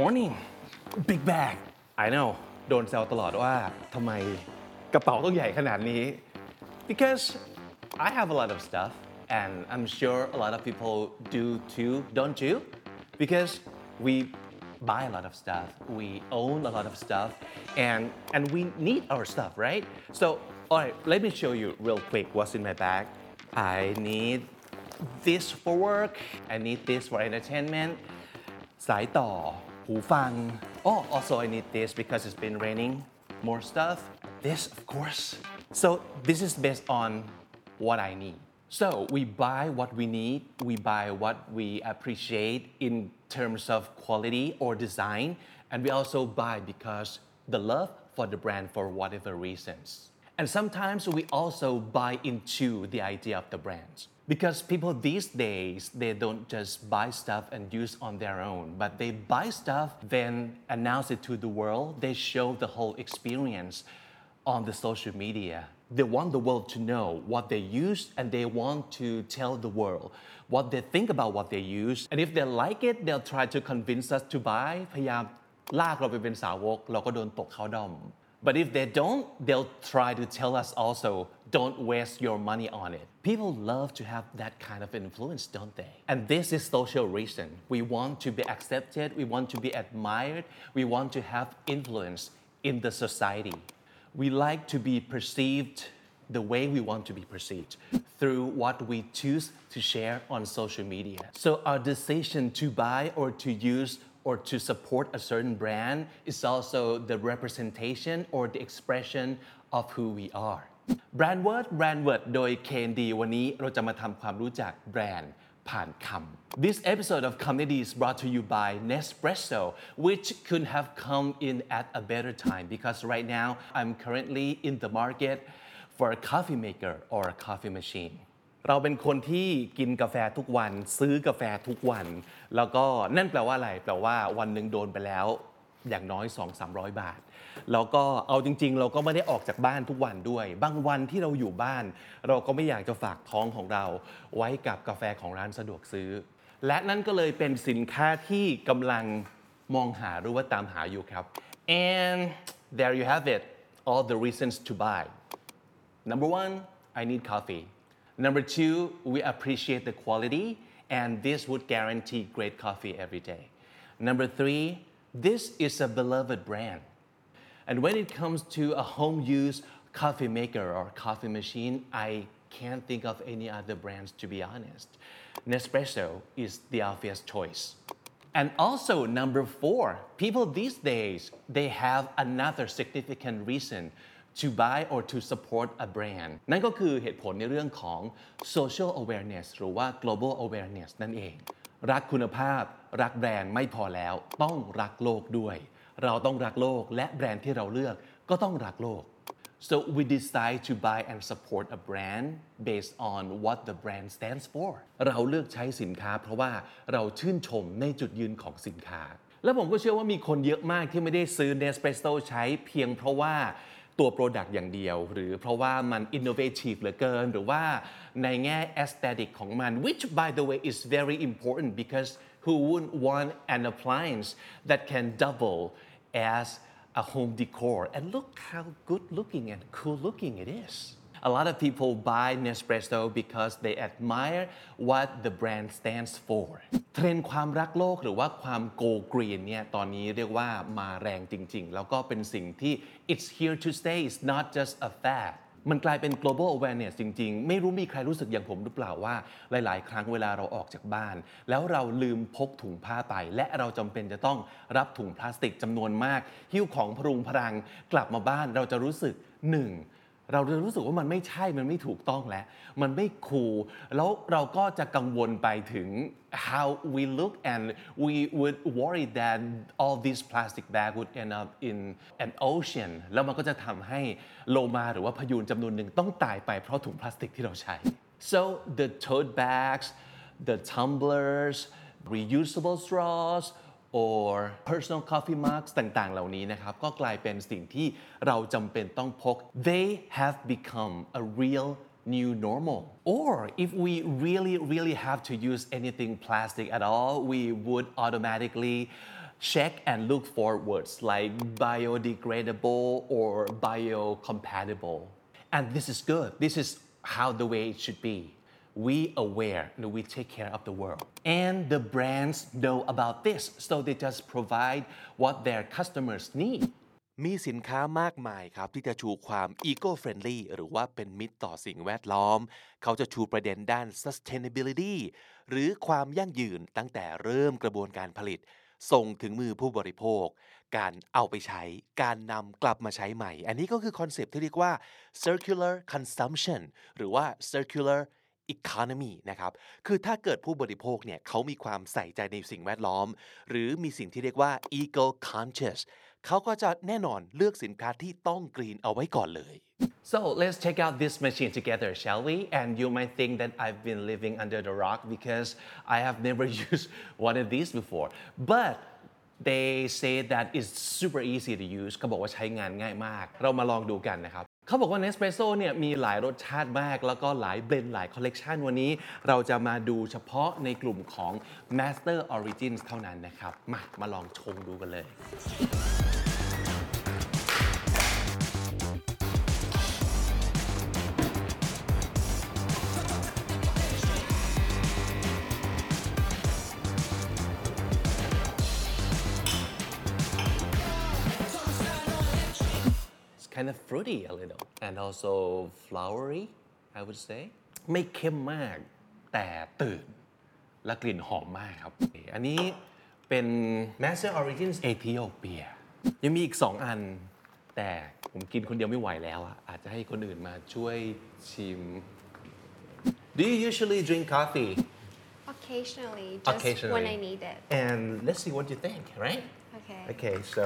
morning big bag I know โดนแซวตลอดว่าทำไมกระเป๋าต้องใหญ่ขนาดนี้ because I have a lot of stuff and I'm sure a lot of people do too don't you because we buy a lot of stuff we own a lot of stuff and and we need our stuff right so all right let me show you real quick what's in my bag I need this for work I need this for entertainment สายต่อ หูฟัง Oh also I need this because it's been raining more stuff this of course so this is based on what I need so we buy what we need we buy what we appreciate in terms of quality or design and we also buy because the love for the brand for whatever reasons and sometimes we also buy into the idea of the brands. Because people these days, they don't just buy stuff and use on their own, but they buy stuff, then announce it to the world. They show the whole experience on the social media. They want the world to know what they use and they want to tell the world what they think about what they use. And if they like it, they'll try to convince us to buy พยายามลากเราไปเป็นสาวกเราก็โดนตกเขาดอม but if they don't, they'll try to tell us also, don't waste your money on it. People love to have that kind of influence, don't they? And this is social reason. We want to be accepted, we want to be admired, we want to have influence in the society. We like to be perceived the way we want to be perceived through what we choose to share on social media. So our decision to buy or to use or to support a certain brand is also the representation or the expression of who we are. Brand word brand word โดย KND วันนี้เราจะมาทำความรู้จักแบรนด์ผ่านคำ This episode of Comedy is brought to you by Nespresso which could have come in at a better time because right now I'm currently in the market for a coffee maker or a coffee machine เราเป็นคนที่กินกาแฟทุกวัน ซื้อกาแฟทุกวัน แล้วก็นั่นแปลว่าอะไรแปลว่าวันหนึ่งโดนไปแล้วอย่างน้อย 2-300 บาท แล้วก็เอาจริง ๆ เราก็ไม่ได้ออกจากบ้านทุกวันด้วย บางวันที่เราอยู่บ้าน เราก็ไม่อยากจะฝากท้องของเรา ไว้กับกาแฟของร้านสะดวกซื้อ และนั่นก็เลยเป็นสินค้าที่กำลังมองหาหรือว่าตามหาอยู่ครับ and there you have it all the reasons to buy number one I need coffee Number two, we appreciate the quality, and this would guarantee great coffee every day. Number three, this is a beloved brand. And when it comes to a home use coffee maker or coffee machine, I can't think of any other brands to be honest. Nespresso is the obvious choice. And also, number four, people these days, they have another significant reason to buy or to support a brand นั่นก็คือเหตุผลในเรื่องของ social awareness หรือว่า global awareness นั่นเอง รักคุณภาพ รักแบรนด์ไม่พอแล้ว ต้องรักโลกด้วย เราต้องรักโลกและแบรนด์ที่เราเลือกก็ต้องรักโลก so we decide to buy and support a brand based on what the brand stands for เราเลือกใช้สินค้า เพราะว่าเราชื่นชมในจุดยืนของสินค้า แล้วผมก็เชื่อว่ามีคนเยอะมากที่ไม่ได้ซื้อ Nespresso ใช้เพียงเพราะว่า ตัว Product อย่างเดียว หรือเพราะว่ามัน innovative เหลือเกิน หรือว่าในแง่ aesthetic ของมัน which by the way is very important because who wouldn't want an appliance that can double as a home decor and look how good looking and cool looking it is A lot of people buy Nespresso because they admire what the brand stands for เทรนด์ความรักโลกหรือว่าความโกกรีนเนี่ยตอนนี้เรียกว่ามาแรงจริง ๆ แล้วก็เป็นสิ่งที่ it's here to stay it's not just a fad มันกลายเป็น global awareness จริง ๆ ไม่รู้มีใครรู้สึกอย่างผมหรือเปล่าว่า หลาย ๆ ครั้งเวลาเราออกจากบ้าน แล้วเราลืมพกถุงผ้าไป และเราจำเป็นจะต้องรับถุงพลาสติกจำนวนมาก หิ้วของพรุงพรังกลับมาบ้านเราจะรู้สึกหนึ่ง เราจะรู้สึกว่ามันไม่ใช่ มันไม่ถูกต้องแล้ว มันไม่คูล แล้วเราก็จะกังวลไปถึง how we look and we would worry that all these plastic bag would end up in an ocean แล้วมันก็จะทำให้โลมาหรือว่าพยูนจำนวนหนึ่งต้องตายไปเพราะถุงพลาสติกที่เราใช้ so the tote bags the tumblers reusable straws or personal coffee mugs ต่างๆ เหล่านี้นะครับ ก็กลายเป็นสิ่งที่เราจำเป็นต้องพก they have become a real new normal or if we really really have to use anything plastic at all we would automatically check and look for words like biodegradable or biocompatible and this is good this is how the way it should be We aware and we take care of the world and the brands know about this so they just provide what their customers need มีสินค้ามากมายครับ ที่จะชูความ eco friendly หรือว่าเป็นมิตรต่อสิ่งแวดล้อม เขาจะชูประเด็นด้าน sustainability หรือความยั่งยืนตั้งแต่เริ่มกระบวนการผลิต ส่งถึงมือผู้บริโภค การเอาไปใช้ การนำกลับมาใช้ใหม่ อันนี้ก็คือคอนเซปต์ที่เรียกว่า circular consumption หรือว่า circular economy นะครับ คือถ้าเกิดผู้บริโภคเนี่ยเขามีความใส่ใจในสิ่งแวดล้อม หรือมีสิ่งที่เรียกว่า eco conscious เขาก็จะแน่นอนเลือกสินค้าที่ต้อง green เอาไว้ก่อนเลย So let's check out this machine together, shall we? And you might think that I've been living under the rock because I have never used one of these before. But they say that it's super easy to use เขาบอกว่าใช้งานง่ายมาก เรามาลองดูกันนะครับ เขาบอกว่า Nespresso เนี่ยมีหลายรสชาติมาก แล้วก็หลาย blend หลายคอลเลกชันวันนี้เราจะมาดูเฉพาะในกลุ่มของ Master Origins เท่านั้นนะครับ มามาลองชงดูกันเลย kind of fruity a little and also flowery I would say ไม่เข้มมาก แต่ตื่น และกลิ่นหอมมากครับ อันนี้เป็น Master Origins Ethiopia ยังมีอีก 2 อัน แต่ผมกินคนเดียวไม่ไหวแล้วอะอาจจะให้คนอื่นมาช่วยชิม Do you usually drink coffee Occasionally, just when Occasionally. I need it. and let's see what you think right Okay. Okay so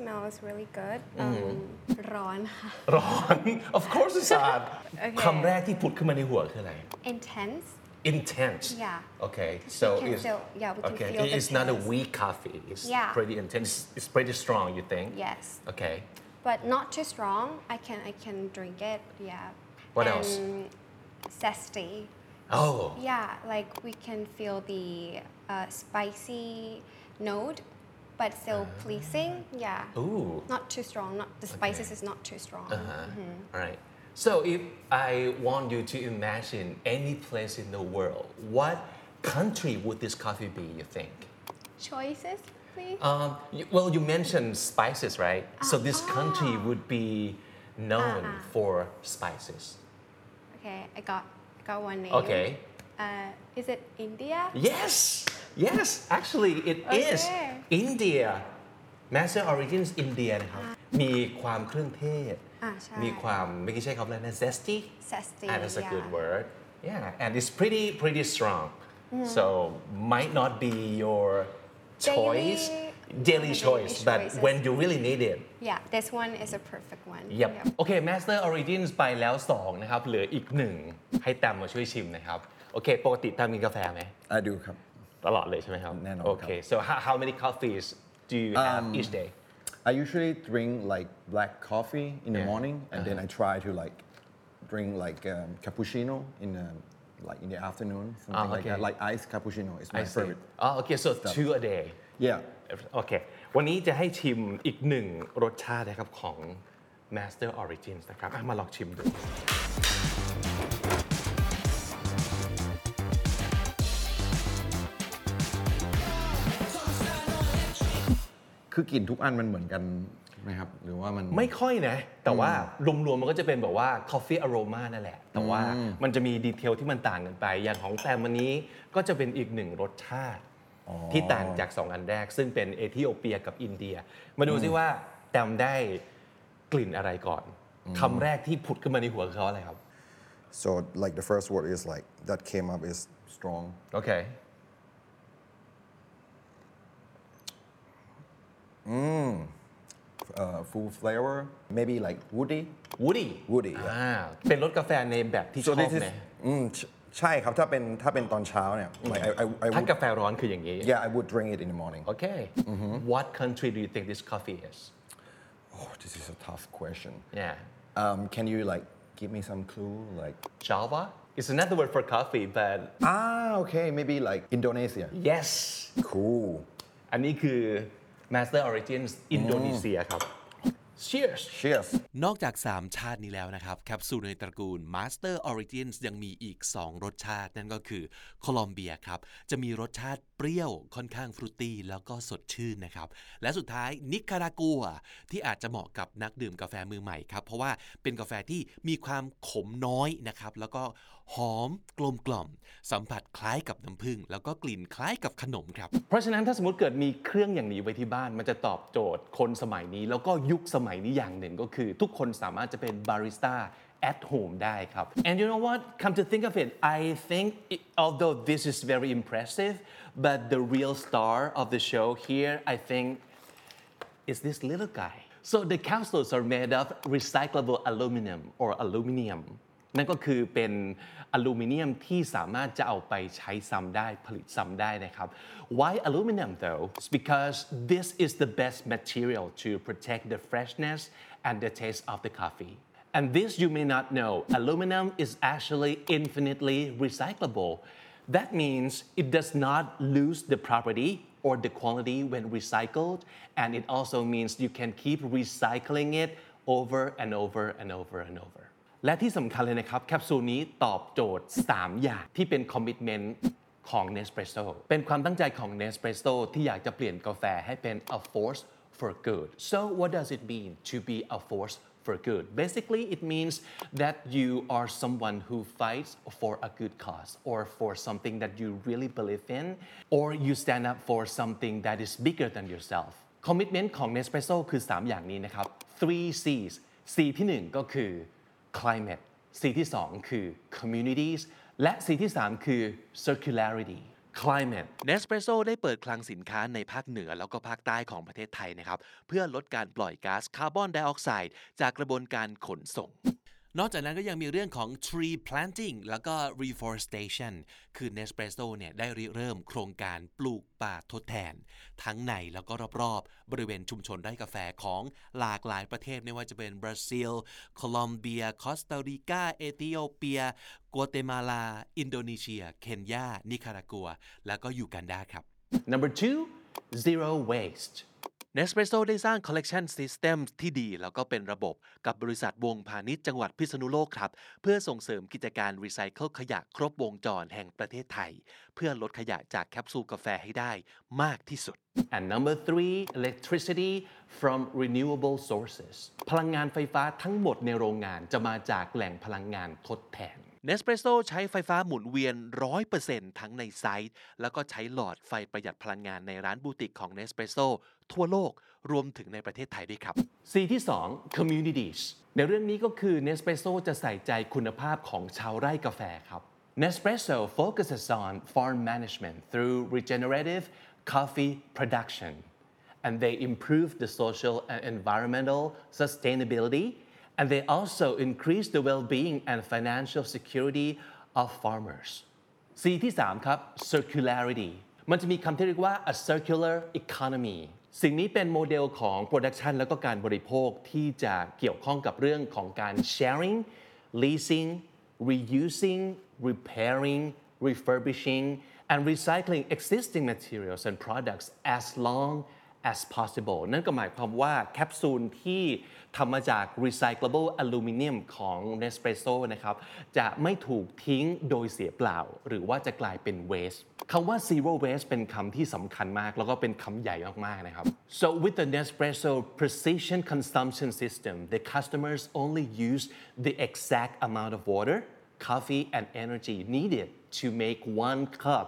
I like the smell. It's really good. Um, Ron. ร้อน of course it's hot โอเค คำแรกที่ผุดขึ้นมาในหัวคืออะไร Intense. intense Yeah. okay so We can it's feel- yeah, we can okay feel the it's not a taste. weak coffee it's Yeah. pretty intense it's pretty strong you think Yes. okay But not too strong. I can I can drink it. Yeah. What and else? Zesty. oh Yeah, like we can feel the uh, spicy note, but still pleasing. Yeah. ooh Not too strong. Not the spices is not too strong. Uh-huh. All right. So if I want you to imagine any place in the world, what country would this coffee be, you think? Choices, please. Um, you- well, you mentioned spices, right? so this country would be known ah. for spices. Okay, I got I got one name. Okay. Uh, is it India? Yes, yes, actually it is Okay. India Master Origins India นะครับ มีความเครื่องเทศอ่าใช่มีความเมื่อกี้ใช้คำอะไรนะ zesty Zesty, and that's a good yeah. word yeah and it's pretty pretty strong Mm. so might not be your choice Daily- daily daily choice but choices. when you really need it Yeah, this one is a perfect one. ยับโอเค Master Origins ไปแล้ว2นะครับ เหลืออีกหนึ่งให้แตมมาช่วยชิมนะครับ โอเค ปกติแตมกินกาแฟไหม I do ครับ ตลอดเลยใช่ไหมครับ แน่นอน โอ ครับ เค so how, how many coffees do you have Um, each day I usually drink like black coffee in the Yeah. morning and then I try to like drink like um, cappuccino in the, like in the afternoon something Ah, like okay. that like iced cappuccino is my I see favorite อ๋อโอเค so two a day yeah โอเค วันนี้จะให้ชิมอีกหนึ่งรสชาตินะครับของ Master Origins นะครับอ่ะมาลองชิมดู คือกลิ่นทุกอันมันเหมือนกันไหมครับ หรือว่ามัน ไม่ค่อยนะ แต่ว่ารวมๆมันก็จะเป็นแบบว่า coffee aroma นั่นแหละ แต่ว่ามันจะมีดีเทลที่มันต่างกันไป อย่างของแตมวันนี้ก็จะเป็นอีกหนึ่งรสชาติที่ต่างจาก 2 อันแรก ซึ่งเป็นเอธิโอเปียกับอินเดีย มาดูซิว่าแตมได้กลิ่นอะไรก่อนคำแรกที่ผุดขึ้นมาในหัวคือเขาอะไรครับ so like the first word is like that came up is strong โ อเค uh, full flavor maybe like woody Woody Woody, อ่าเป็นรสกาแฟในแบบที่ช so อบ this is ไหม mm, ch- ใช่ครับถ้าเป็นถ้าเป็นตอนเช้าเนี่ย like I I I ถ้า would, กาแฟร้อนคืออย่างนี้ yeah I would drink it in the morning Okay What country do you think this coffee is oh this is a tough question Yeah um can you like give me some clue like Java It's another word for coffee but ah okay maybe like Indonesia yes cool อันนี้คือ Master Origins อินโดนีเซียครับ Cheers cheers นอกจาก 3 ชาตินี้แล้วนะครับ แคปซูลในตระกูล Master Origins ยังมีอีก 2 รสชาติ นั่นก็คือโคลอมเบียครับ จะมีรสชาติเปรี้ยวค่อนข้างฟรุตตี้แล้วก็สดชื่นนะครับ และสุดท้ายนิคารากัว ที่อาจจะเหมาะกับนักดื่มกาแฟมือใหม่ครับ เพราะว่าเป็นกาแฟที่มีความขมน้อยนะครับ แล้วก็ หอมกลมกล่อม สัมผัสคล้ายกับน้ำผึ้งแล้วก็กลิ่นคล้ายกับขนมครับ เพราะฉะนั้นถ้าสมมติเกิดมีเครื่องอย่างนี้ไว้ที่บ้าน มันจะตอบโจทย์คนสมัยนี้ แล้วก็ยุคสมัยนี้อย่างหนึ่งก็คือ ทุกคนสามารถจะเป็นบาริสต้า at home ได้ครับ and you know what come to think of it I think it, although this is very impressive but the real star of the show here I think is this little guy. So the capsules are made of recyclable aluminum or aluminium นั่นก็คือเป็นอลูมิเนียมที่สามารถจะเอาไปใช้ซ้ำได้ผลิตซ้ำได้นะครับ Why aluminum though? It's because this is the best material to protect the freshness and the taste of the coffee. And this you may not know, aluminum is actually infinitely recyclable. That means it does not lose the property or the quality when recycled, and it also means you can keep recycling it over and over and over and over. และที่สำคัญเลยนะครับแคปซูลนี้ตอบโจทย์ 3 อย่างที่เป็นคอมมิชเมนต์ของ Nespresso เป็นความตั้งใจของ Nespresso ที่อยากจะเปลี่ยนกาแฟให้เป็น a force for good so what does it mean to be a force for good. Basically, it means that you are someone who fights for a good cause or for something that you really believe in, or you stand up for something that is bigger than yourself. Commitment ของ Nespresso คือ 3 อย่างนี้นะครับ three C's C ที่ 1 ก็คือ climate C ที่ 2 คือ communities และ C ที่ 3 คือ circularity climate Nespresso ได้เปิดคลังสินค้าในภาคเหนือแล้วก็ภาคใต้ของประเทศไทยนะครับ เพื่อลดการปล่อยก๊าซคาร์บอนไดออกไซด์จากกระบวนการขนส่ง นอกจากนั้นก็ยังมีเรื่องของ tree planting แล้วก็ reforestation คือ Nespresso เนี่ยได้ริเริ่มโครงการปลูกป่าทดแทน ทั้งในแล้วก็รอบๆ บริเวณชุมชนไร่กาแฟของหลากหลายประเทศไม่ว่าจะเป็นบราซิล โคลอมเบีย คอสตาริกา เอธิโอเปีย กัวเตมาลา อินโดนีเซีย เคนยา นิคารากัว แล้วก็ยูกันดาครับ number two zero waste Nespresso ได้สร้าง Collection System ที่ดี แล้วก็เป็นระบบกับบริษัทวงพาณิชย์จังหวัดพิษณุโลกครับ เพื่อส่งเสริมกิจการรีไซเคิลขยะครบวงจรแห่งประเทศไทย เพื่อลดขยะจากแคปซูลกาแฟให้ได้มากที่สุด And number three, electricity from renewable sources. พลังงานไฟฟ้าทั้งหมดในโรงงานจะมาจากแหล่งพลังงานทดแทน Nespresso ใช้ไฟฟ้าหมุนเวียน 100%ทั้งในไซต์ แล้วก็ใช้หลอดไฟประหยัดพลังงานในร้านบูติกของ Nespresso ทั่วโลกรวมถึงในประเทศไทยด้วยครับ C ที่ 2 communities ในเรื่องนี้ก็คือ Nespresso จะใส่ใจคุณภาพของชาวไร่กาแฟครับ Nespresso focuses on farm management through regenerative coffee production and they improve the social and environmental sustainability and they also increase the well-being and financial security of farmers C ที่ 3 ครับ circularity มันจะมีคำที่เรียกว่า a circular economy สิ่งนี้เป็นโมเดลของ production แล้วก็การบริโภคที่จะเกี่ยวข้องกับเรื่องของการ sharing leasing reusing repairing refurbishing and recycling existing materials and products as long as possible นั่นก็หมายความว่าแคปซูลที่ ทำมาจาก recyclable aluminum ของ Nespresso นะครับ จะไม่ถูกทิ้งโดยเสียเปล่า หรือว่าจะกลายเป็น waste คำว่า zero waste เป็นคำที่สำคัญมาก แล้วก็เป็นคำใหญ่มาก ๆ นะครับ so with the Nespresso precision consumption system the customers only use the exact amount of water coffee and energy needed to make one cup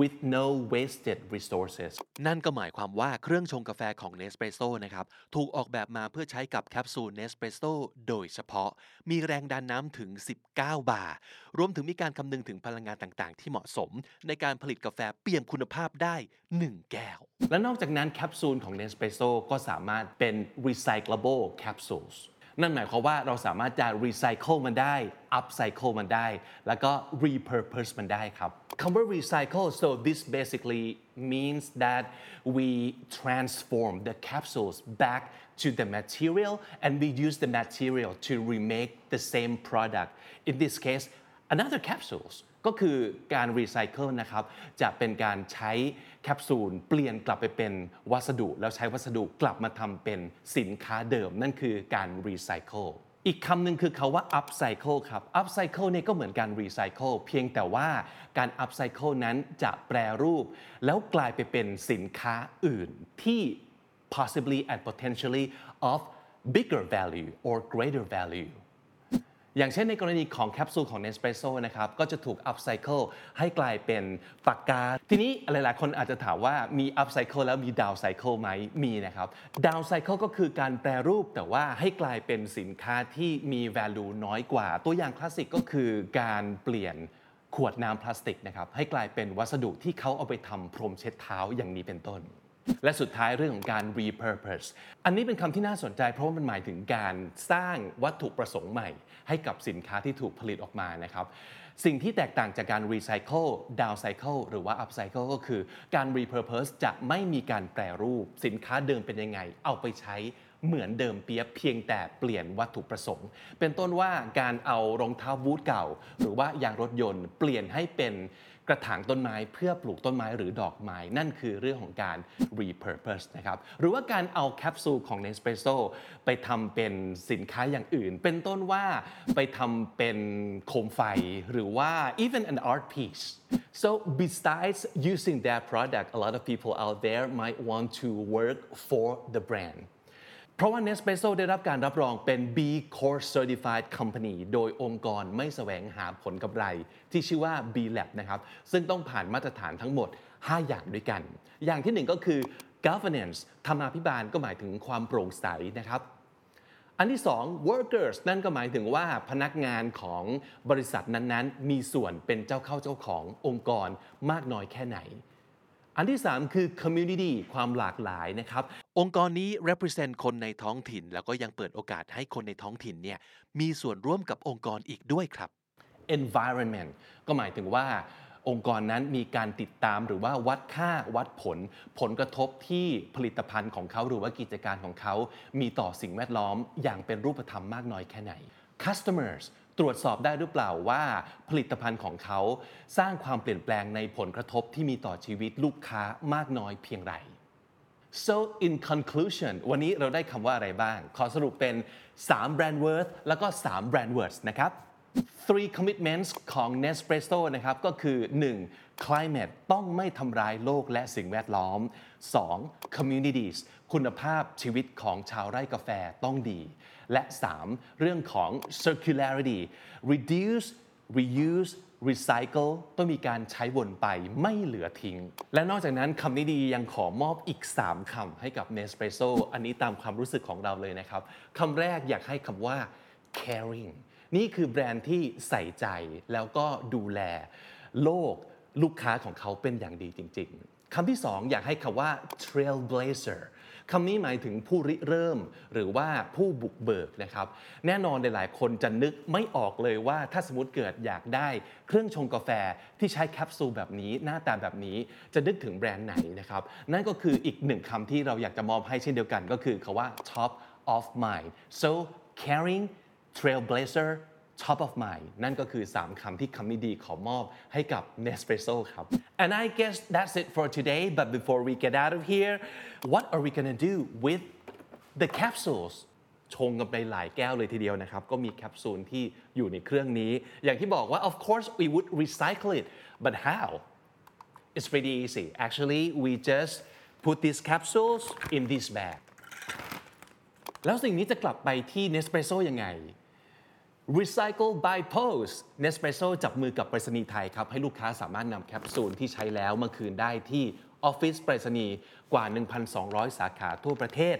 with no wasted resources นั่นก็หมายความว่าเครื่องชงกาแฟของ Nespresso นะครับ ถูกออกแบบมาเพื่อใช้กับแคปซูล Nespresso โดยเฉพาะ มีแรงดันน้ำถึง 19 บาร์รวมถึงมีการคำนึงถึงพลังงานต่างๆ ที่เหมาะสม ในการผลิตกาแฟเปี่ยมคุณภาพได้ 1 แก้ว และนอกจากนั้นแคปซูลของ Nespresso ก็สามารถเป็น recyclable capsules นั่นหมายความว่าเราสามารถจะ recycle มันได้ upcycle มันได้ แล้วก็ repurpose มันได้ครับคำว่า recycle so this basically means that we transform the capsules back to the material and we use the material to remake the same product in this case another capsules ก็คือการรีไซเคิลนะครับจะเป็นการใช้แคปซูลเปลี่ยนกลับไปเป็นวัสดุ แล้วใช้วัสดุกลับมาทำเป็นสินค้าเดิม นั่นคือการรีไซเคิลอีกคำหนึ่งคือคาว่า upcycle ครับ upcycle เนี่ยก็เหมือนการ recycle เพียงแต่ว่าการ upcycle นั้นจะแปรรูป แล้วกลายไปเป็นสินค้าอื่นที่ possibly and potentially of bigger value or greater value อย่างเช่นในกรณีของแคปซูลของ Nespresso นะครับก็จะถูก upcycle ให้กลายเป็นปากกา ทีนี้หลายๆ คนอาจจะถามว่ามี upcycle แล้วมี downcycle ไหมมีนะครับ downcycle ก็คือการแปรรูปแต่ว่าให้กลายเป็นสินค้าที่มี value น้อยกว่า ตัวอย่างคลาสสิกก็คือการเปลี่ยนขวดน้ำพลาสติกนะครับให้กลายเป็นวัสดุที่เขาเอาไปทำพรมเช็ดเท้าอย่างนี้เป็นต้น และสุดท้ายเรื่องของการ repurpose อันนี้เป็นคำที่น่าสนใจ เพราะว่ามันหมายถึงการสร้างวัตถุประสงค์ใหม่ ให้กับสินค้าที่ถูกผลิตออกมานะครับสิ่งที่แตกต่างจากการ recycle downcycle หรือว่า upcycle ก็คือการ repurpose จะไม่มีการแปรรูป สินค้าเดิมเป็นยังไง เอาไปใช้ เหมือนเดิมเปียบเพียงแต่เปลี่ยนวัตถุประสงค์ เป็นต้นว่าการเอารองเท้าบูทเก่า หรือว่ายางรถยนต์เปลี่ยนให้เป็นกระถางต้นไม้เพื่อปลูกต้นไม้หรือดอกไม้ นั่นคือเรื่องของการ repurpose นะครับ หรือว่าการเอาแคปซูลของ Nespresso ไปทำเป็นสินค้าอย่างอื่น เป็นต้นว่าไปทำเป็นโคมไฟหรือว่า even an art piece so besides using that product a lot of people out there might want to work for the brand เพราะว่า Nespresso ได้รับการรับรองเป็น B Corp Certified Company โดยองค์กรไม่แสวงหาผลกำไร ที่ชื่อว่า B Lab นะครับ ซึ่งต้องผ่านมาตรฐานทั้งหมด 5 อย่างด้วยกัน อย่างที่หนึ่งก็คือ governance ธรรมาภิบาลก็หมายถึงความโปร่งใสนะครับ อันที่ 2 workers นั่นก็หมายถึงว่าพนักงานของบริษัทนั้นๆ มีส่วนเป็นเจ้าเข้าเจ้าขององค์กรมากน้อยแค่ไหน อันที่ 3 คือ community ความหลากหลายนะครับ องค์กรนี้ represent คนในท้องถิ่น แล้วก็ยังเปิดโอกาสให้คนในท้องถิ่นเนี่ยมีส่วนร่วมกับองค์กรอีกด้วยครับ environment ก็หมายถึงว่าองค์กรนั้นมีการติดตามหรือว่าวัดค่าวัดผล ผลกระทบที่ผลิตภัณฑ์ของเขาหรือว่ากิจการของเขา มีต่อสิ่งแวดล้อมอย่างเป็นรูปธรรมมากน้อยแค่ไหน customers ตรวจสอบได้หรือเปล่าว่าผลิตภัณฑ์ของเขาสร้างความเปลี่ยนแปลงในผลกระทบที่มีต่อชีวิตลูกค้ามากน้อยเพียงไร so in conclusion วันนี้เราได้คำว่าอะไรบ้าง ขอสรุปเป็น 3 brand worth แล้วก็ 3 brand words นะครับ three commitments ของ Nespresso นะครับก็คือ 1. climate ต้องไม่ทำร้ายโลกและสิ่งแวดล้อม 2. communities คุณภาพชีวิตของชาวไร่กาแฟต้องดี และ 3. เรื่องของ circularity reduce reuse recycle ต้องมีการใช้วนไปไม่เหลือทิ้ง และนอกจากนั้นคำนี้ดียังขอมอบอีก 3 คำให้กับ Nespresso อันนี้ตามความรู้สึกของเราเลยนะครับคำแรกอยากให้คำว่า caring นี่คือแบรนด์ที่ใส่ใจแล้วก็ดูแลโลกลูกค้าของเขาเป็นอย่างดีจริง ๆคำที่สองอยากให้คำว่า trailblazer คำนี้หมายถึงผู้ริเริ่ม หรือว่าผู้บุกเบิกนะครับ แน่นอนหลายๆ คนจะนึกไม่ออกเลยว่าถ้าสมมติเกิดอยากได้เครื่องชงกาแฟที่ใช้แคปซูลแบบนี้ หน้าตาแบบนี้จะนึกถึงแบรนด์ไหนนะครับ นั่นก็คืออีกหนึ่งคำที่เราอยากจะมอบให้เช่นเดียวกัน ก็คือคาว่า top of mind so caring trailblazer top of mind นั่นก็คือ 3 คำที่คำนี้ดีขอมอบให้กับ Nespresso ครับ and I guess that's it for today but before we get out of here what are we gonna do with the capsules ชงกันไปหลายแก้วเลยทีเดียวนะครับ ก็มีแคปซูลที่อยู่ในเครื่องนี้ อย่างที่บอกว่า of course we would recycle it but how it's pretty easy actually we just put these capsules in this bag แล้วสิ่งนี้จะกลับไปที่ Nespresso ยังไง Recycle by Post Nespresso จับมือกับไปรษณีย์ไทยครับ ให้ลูกค้าสามารถนำแคปซูลที่ใช้แล้วมาคืนได้ที่ออฟฟิศไปรษณีย์กว่า 1,200 สาขาทั่วประเทศ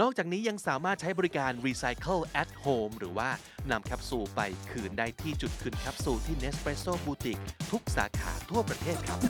นอกจากนี้ยังสามารถใช้บริการ Recycle at Home หรือว่านำแคปซูลไปคืนได้ที่จุดคืนแคปซูลที่ Nespresso Boutique ทุกสาขาทั่วประเทศครับ